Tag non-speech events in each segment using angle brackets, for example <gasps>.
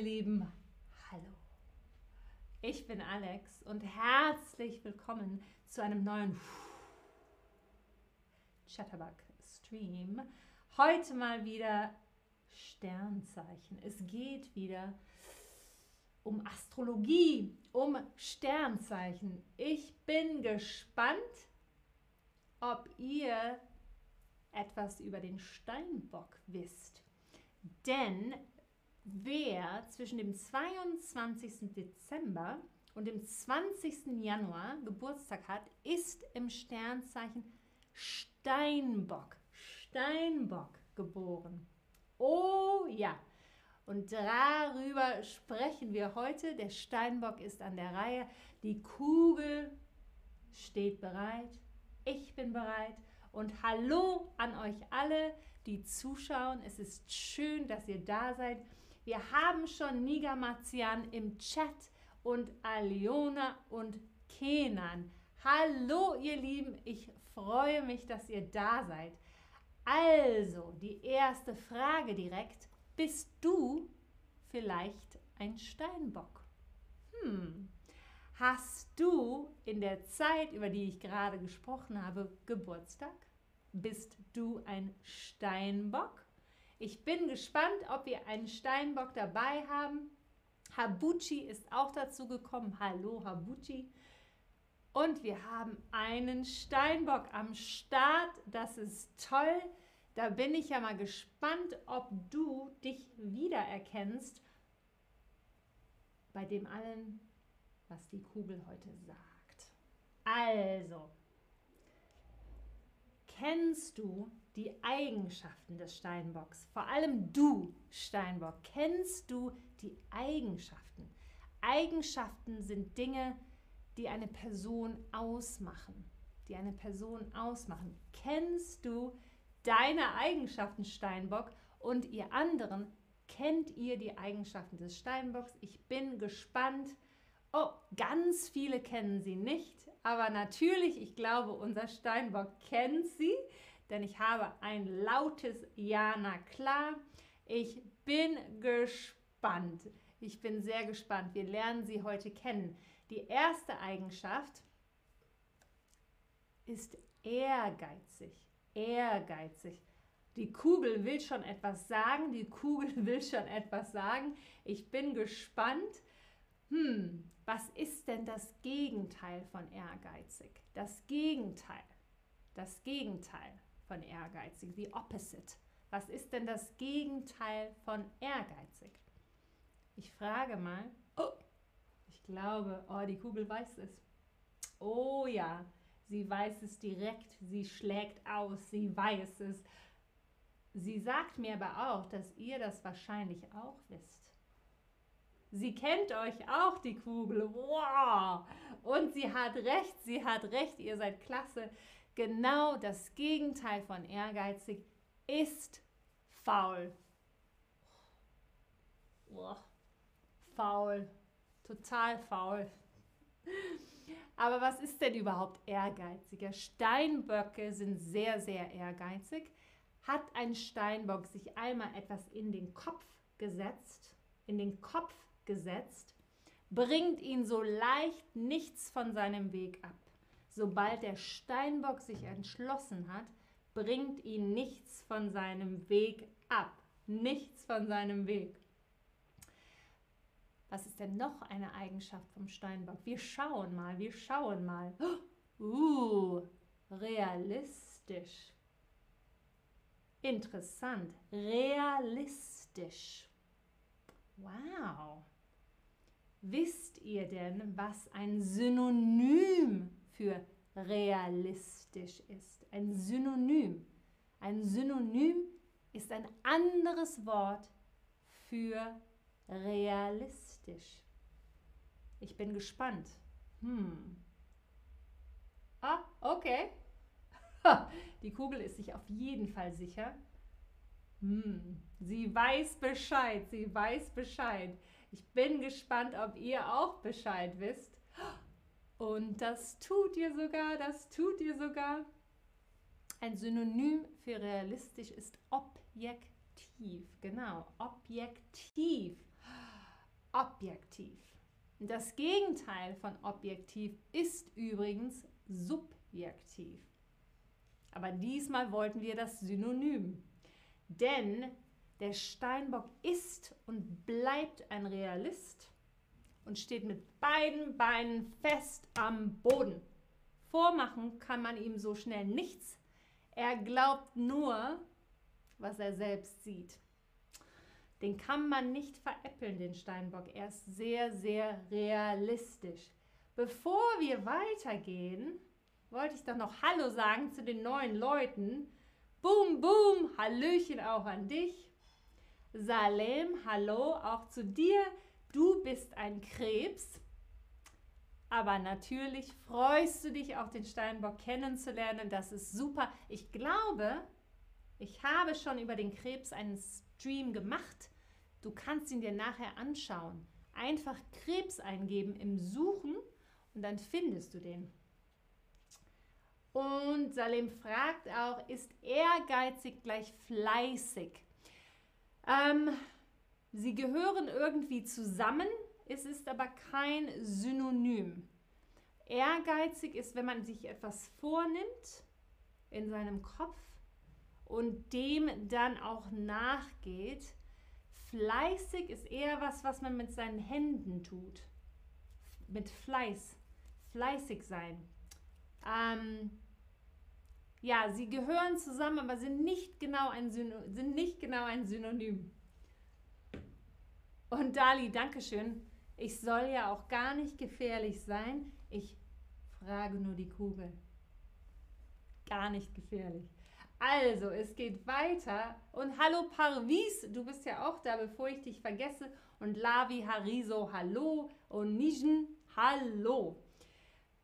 Lieben, hallo. Ich bin Alex und herzlich willkommen zu einem neuen Chatterbug Stream. Heute mal wieder Sternzeichen. Es geht wieder um Astrologie, um Sternzeichen. Ich bin gespannt, ob ihr etwas über den Steinbock wisst. Denn wer zwischen dem 22. Dezember und dem 20. Januar Geburtstag hat, ist im Sternzeichen Steinbock. Steinbock geboren. Oh ja. Und darüber sprechen wir heute. Der Steinbock ist an der Reihe. Die Kugel steht bereit. Ich bin bereit. Und hallo an euch alle, die zuschauen. Es ist schön, dass ihr da seid. Wir haben schon Nigamazian im Chat und Aliona und Kenan. Hallo ihr Lieben, ich freue mich, dass ihr da seid. Also, die erste Frage direkt. Bist du vielleicht ein Steinbock? Hm. Hast du in der Zeit, über die ich gerade gesprochen habe, Geburtstag? Bist du ein Steinbock? Ich bin gespannt, ob wir einen Steinbock dabei haben. Habuchi ist auch dazu gekommen. Hallo Habuchi. Und wir haben einen Steinbock am Start. Das ist toll. Da bin ich ja mal gespannt, ob du dich wiedererkennst bei dem allen, was die Kugel heute sagt. Also, kennst du die Eigenschaften des Steinbocks. Vor allem du, Steinbock, kennst du die Eigenschaften. Eigenschaften sind Dinge, die eine Person ausmachen. Die eine Person ausmachen. Kennst du deine Eigenschaften, Steinbock? Und ihr anderen, kennt ihr die Eigenschaften des Steinbocks? Ich bin gespannt. Oh, ganz viele kennen sie nicht, aber natürlich, ich glaube, unser Steinbock kennt sie denn ich habe ein lautes Ja, na klar. Ich bin gespannt. Ich bin sehr gespannt. Wir lernen sie heute kennen. Die erste Eigenschaft ist ehrgeizig. Ehrgeizig. Die Kugel will schon etwas sagen. Die Kugel <laughs> will schon etwas sagen. Ich bin gespannt. Hm, was ist denn das Gegenteil von ehrgeizig? Das Gegenteil. Das Gegenteil von ehrgeizig, the opposite. Was ist denn das Gegenteil von ehrgeizig? Ich frage mal, oh, ich glaube, oh, die Kugel weiß es. Oh ja, sie weiß es direkt, sie schlägt aus, sie weiß es. Sie sagt mir aber auch, dass ihr das wahrscheinlich auch wisst. Sie kennt euch auch, die Kugel. Wow! Und sie hat recht, sie hat recht, ihr seid klasse. Genau das Gegenteil von ehrgeizig ist faul. faul, total faul. Aber was ist denn überhaupt ehrgeiziger? Steinböcke sind sehr, sehr ehrgeizig. Hat ein Steinbock sich einmal etwas in den Kopf gesetzt, in den Kopf gesetzt, bringt ihn so leicht nichts von seinem Weg ab. Sobald der Steinbock sich entschlossen hat, bringt ihn nichts von seinem Weg ab. Nichts von seinem Weg. Was ist denn noch eine Eigenschaft vom Steinbock? Wir schauen mal, wir schauen mal. <gasps> Uh, realistisch. Interessant. Realistisch. Wow. Wisst ihr denn, was ein Synonym für realistisch ist. Ein Synonym. Ein Synonym ist ein anderes Wort für realistisch. Ich bin gespannt. Hm. Ah, okay. <laughs> Die Kugel ist sich auf jeden Fall sicher. Hm. Sie weiß Bescheid. Sie weiß Bescheid. Ich bin gespannt, ob ihr auch Bescheid wisst. Und das tut ihr sogar, das tut ihr sogar. Ein Synonym für realistisch ist objektiv. Genau, objektiv. objektiv. Das Gegenteil von objektiv ist übrigens subjektiv. Aber diesmal wollten wir das Synonym. Denn der Steinbock ist und bleibt ein Realist und steht mit beiden Beinen fest am Boden. Vormachen kann man ihm so schnell nichts. Er glaubt nur, was er selbst sieht. Den kann man nicht veräppeln, den Steinbock. Er ist sehr, sehr realistisch. Bevor wir weitergehen, wollte ich doch noch Hallo sagen zu den neuen Leuten. Boom, boom, Hallöchen auch an dich. Salem, hallo auch zu dir. Du bist ein Krebs. Aber natürlich freust du dich auch, den Steinbock kennenzulernen. Das ist super. Ich glaube, ich habe schon über den Krebs einen Stream gemacht. Du kannst ihn dir nachher anschauen. Einfach Krebs eingeben im Suchen und dann findest du den. Und Salem fragt auch, ist ehrgeizig gleich fleißig? Ähm, sie gehören irgendwie zusammen, es ist aber kein Synonym. Ehrgeizig ist, wenn man sich etwas vornimmt in seinem Kopf und dem dann auch nachgeht. Fleißig ist eher was, was man mit seinen Händen tut. Mit Fleiß. Fleißig sein. Ähm, ja, sie gehören zusammen, aber sind nicht genau ein, Synonym, sind nicht genau ein Synonym. Und Dali, Dankeschön. Ich soll ja auch gar nicht gefährlich sein. Ich frage nur die Kugel. Gar nicht gefährlich. Also, es geht weiter. Und hallo Parvis, du bist ja auch da, bevor ich dich vergesse. Und Lavi Hariso, hallo. Und Nijn, hallo.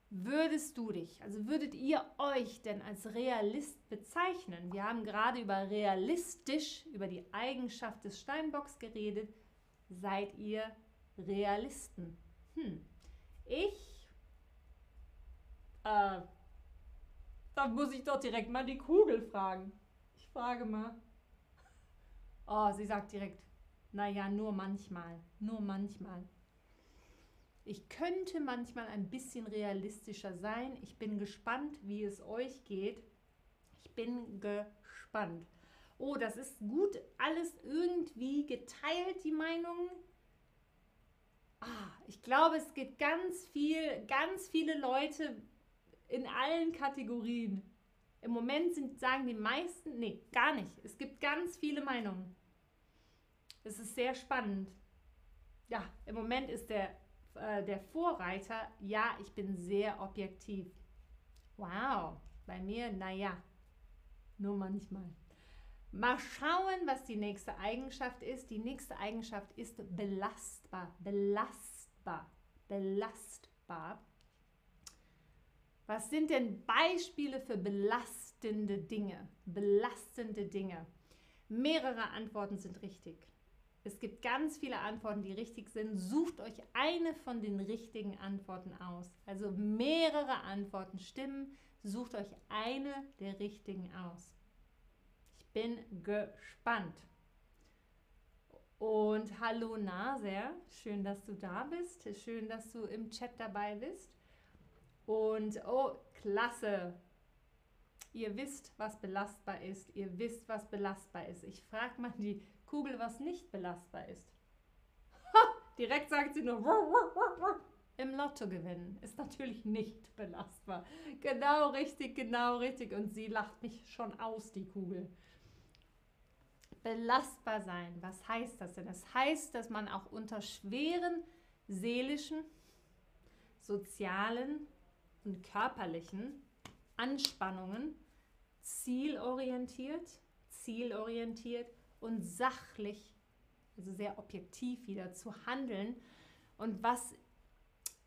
Würdest du dich, also würdet ihr euch denn als Realist bezeichnen? Wir haben gerade über realistisch, über die Eigenschaft des Steinbocks geredet. Seid ihr Realisten? Hm. Ich äh, da muss ich doch direkt mal die Kugel fragen. Ich frage mal. Oh, sie sagt direkt, naja, nur manchmal, nur manchmal. Ich könnte manchmal ein bisschen realistischer sein. Ich bin gespannt, wie es euch geht. Ich bin gespannt. Oh, das ist gut alles irgendwie geteilt, die Meinungen. Ah, ich glaube, es gibt ganz viel, ganz viele Leute in allen Kategorien. Im Moment sind, sagen die meisten, nee, gar nicht. Es gibt ganz viele Meinungen. Es ist sehr spannend. Ja, im Moment ist der, äh, der Vorreiter, ja, ich bin sehr objektiv. Wow, bei mir, naja, nur manchmal. Mal schauen, was die nächste Eigenschaft ist. Die nächste Eigenschaft ist belastbar, belastbar, belastbar. Was sind denn Beispiele für belastende Dinge? Belastende Dinge. Mehrere Antworten sind richtig. Es gibt ganz viele Antworten, die richtig sind. Sucht euch eine von den richtigen Antworten aus. Also mehrere Antworten stimmen. Sucht euch eine der richtigen aus. Bin gespannt. Und hallo Naser, schön, dass du da bist. Schön, dass du im Chat dabei bist. Und oh, klasse. Ihr wisst, was belastbar ist. Ihr wisst, was belastbar ist. Ich frage mal die Kugel, was nicht belastbar ist. Ha, direkt sagt sie nur, im Lotto gewinnen ist natürlich nicht belastbar. Genau richtig, genau richtig. Und sie lacht mich schon aus, die Kugel. Belastbar sein, was heißt das denn? Das heißt, dass man auch unter schweren seelischen, sozialen und körperlichen Anspannungen zielorientiert, zielorientiert und sachlich, also sehr objektiv wieder zu handeln und was,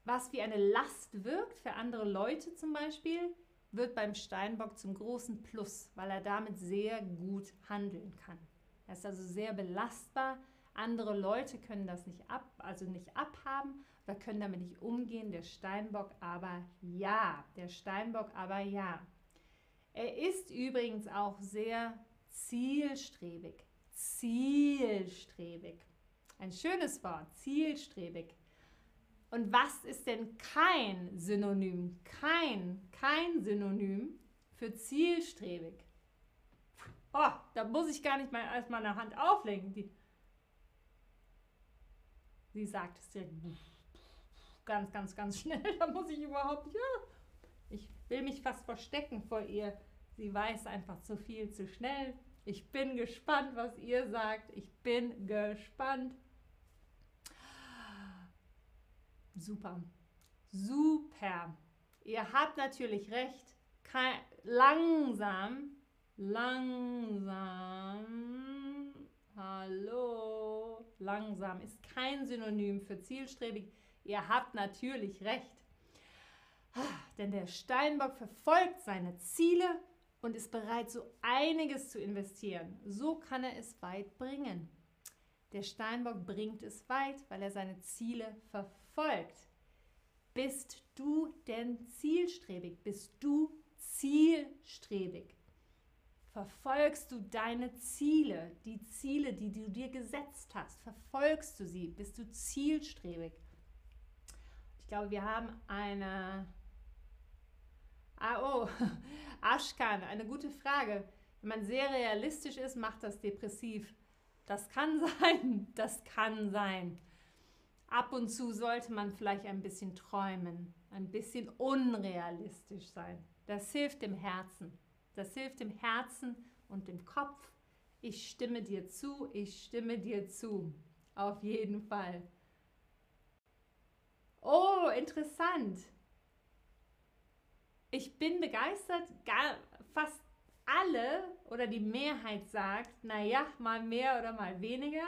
was wie eine Last wirkt für andere Leute zum Beispiel, wird beim Steinbock zum großen Plus, weil er damit sehr gut handeln kann. Er ist also sehr belastbar. Andere Leute können das nicht ab, also nicht abhaben wir können damit nicht umgehen, der Steinbock aber ja. Der Steinbock aber ja. Er ist übrigens auch sehr zielstrebig. Zielstrebig. Ein schönes Wort, zielstrebig. Und was ist denn kein Synonym? Kein, kein Synonym für zielstrebig. Oh, da muss ich gar nicht mal erstmal eine Hand auflegen. Die, sie sagt es direkt ganz, ganz, ganz schnell. <laughs> Da muss ich überhaupt, ja, ich will mich fast verstecken vor ihr. Sie weiß einfach zu viel, zu schnell. Ich bin gespannt, was ihr sagt. Ich bin gespannt. Super. Super. Ihr habt natürlich recht. Kein, langsam, langsam, hallo, langsam ist kein Synonym für zielstrebig. Ihr habt natürlich recht. Denn der Steinbock verfolgt seine Ziele und ist bereit, so einiges zu investieren. So kann er es weit bringen. Der Steinbock bringt es weit, weil er seine Ziele verfolgt. Bist du denn zielstrebig? Bist du zielstrebig? Verfolgst du deine Ziele, die Ziele, die du dir gesetzt hast? Verfolgst du sie? Bist du zielstrebig? Ich glaube, wir haben eine. Ah, oh, <laughs> Aschkan, eine gute Frage. Wenn man sehr realistisch ist, macht das depressiv. Das kann <laughs> sein, das kann sein. Ab und zu sollte man vielleicht ein bisschen träumen, ein bisschen unrealistisch sein. Das hilft dem Herzen. Das hilft dem Herzen und dem Kopf. Ich stimme dir zu, ich stimme dir zu. Auf jeden Fall. Oh, interessant. Ich bin begeistert. Fast alle oder die Mehrheit sagt, naja, mal mehr oder mal weniger.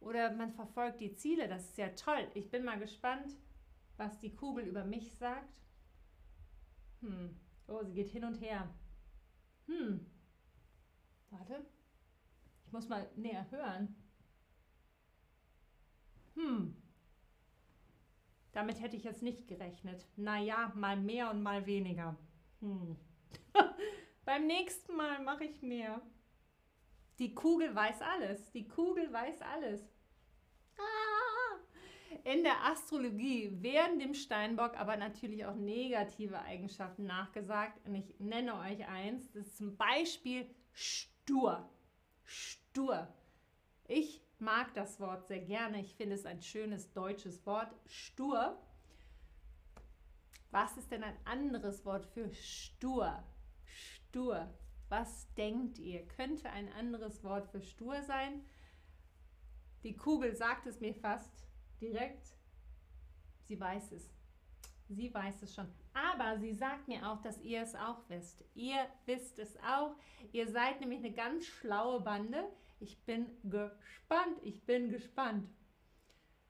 Oder man verfolgt die Ziele. Das ist ja toll. Ich bin mal gespannt, was die Kugel über mich sagt. Hm. Oh, sie geht hin und her. Hm. Warte. Ich muss mal näher hören. Hm. Damit hätte ich jetzt nicht gerechnet. Naja, mal mehr und mal weniger. Hm. <laughs> Beim nächsten Mal mache ich mehr. Die Kugel weiß alles. Die Kugel weiß alles. Ah! In der Astrologie werden dem Steinbock aber natürlich auch negative Eigenschaften nachgesagt. Und ich nenne euch eins. Das ist zum Beispiel stur. Stur. Ich mag das Wort sehr gerne. Ich finde es ein schönes deutsches Wort. Stur. Was ist denn ein anderes Wort für stur? Stur. Was denkt ihr? Könnte ein anderes Wort für stur sein? Die Kugel sagt es mir fast direkt. Sie weiß es. Sie weiß es schon. Aber sie sagt mir auch, dass ihr es auch wisst. Ihr wisst es auch. Ihr seid nämlich eine ganz schlaue Bande. Ich bin gespannt. Ich bin gespannt.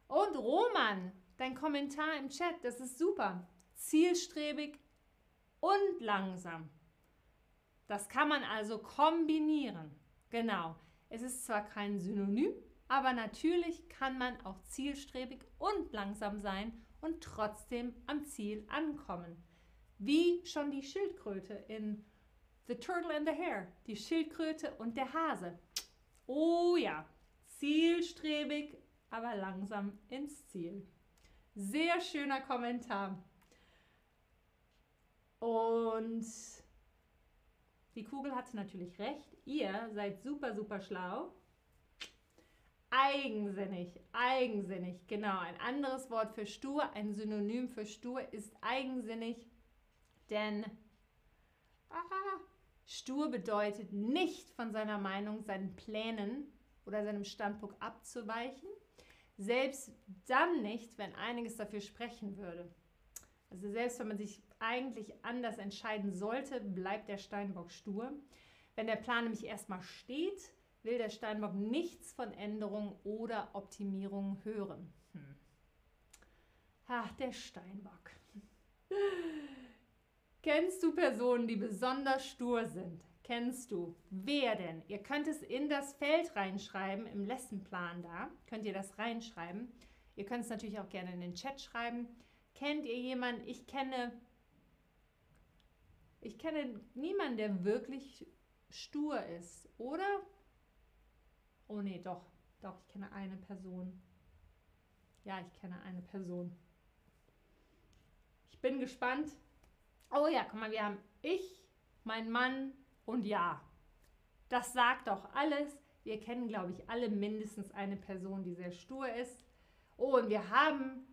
Und Roman, dein Kommentar im Chat, das ist super. Zielstrebig und langsam. Das kann man also kombinieren. Genau. Es ist zwar kein Synonym, aber natürlich kann man auch zielstrebig und langsam sein und trotzdem am Ziel ankommen. Wie schon die Schildkröte in The Turtle and the Hare, die Schildkröte und der Hase. Oh ja, zielstrebig, aber langsam ins Ziel. Sehr schöner Kommentar. Und die Kugel hatte natürlich recht. Ihr seid super, super schlau. Eigensinnig, eigensinnig, genau. Ein anderes Wort für stur, ein Synonym für stur ist eigensinnig, denn aha, stur bedeutet nicht von seiner Meinung, seinen Plänen oder seinem Standpunkt abzuweichen, selbst dann nicht, wenn einiges dafür sprechen würde. Also selbst wenn man sich eigentlich anders entscheiden sollte, bleibt der Steinbock stur. Wenn der Plan nämlich erstmal steht, will der Steinbock nichts von Änderungen oder Optimierungen hören. Hm. Ach, der Steinbock. Kennst du Personen, die besonders stur sind? Kennst du? Wer denn? Ihr könnt es in das Feld reinschreiben, im Lessonplan da. Könnt ihr das reinschreiben. Ihr könnt es natürlich auch gerne in den Chat schreiben. Kennt ihr jemanden? Ich kenne, ich kenne niemanden, der wirklich stur ist, oder? Oh nee, doch. Doch, ich kenne eine Person. Ja, ich kenne eine Person. Ich bin gespannt. Oh ja, guck mal, wir haben ich, mein Mann und ja. Das sagt doch alles. Wir kennen, glaube ich, alle mindestens eine Person, die sehr stur ist. Oh, und wir haben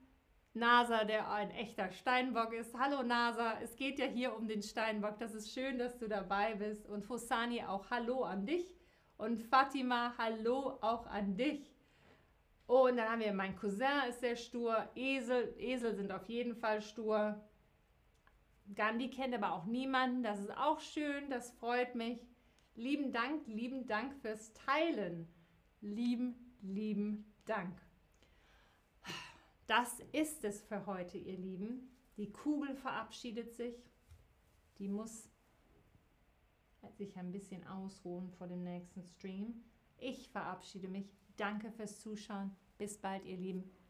NASA, der ein echter Steinbock ist. Hallo NASA, es geht ja hier um den Steinbock. Das ist schön, dass du dabei bist. Und Fosani auch Hallo an dich. Und Fatima, Hallo auch an dich. Oh, und dann haben wir, mein Cousin ist sehr stur. Esel, Esel sind auf jeden Fall stur. Gandhi kennt aber auch niemanden. Das ist auch schön, das freut mich. Lieben Dank, lieben Dank fürs Teilen. Lieben, lieben Dank. Das ist es für heute, ihr Lieben. Die Kugel verabschiedet sich. Die muss sich ein bisschen ausruhen vor dem nächsten Stream. Ich verabschiede mich. Danke fürs Zuschauen. Bis bald, ihr Lieben.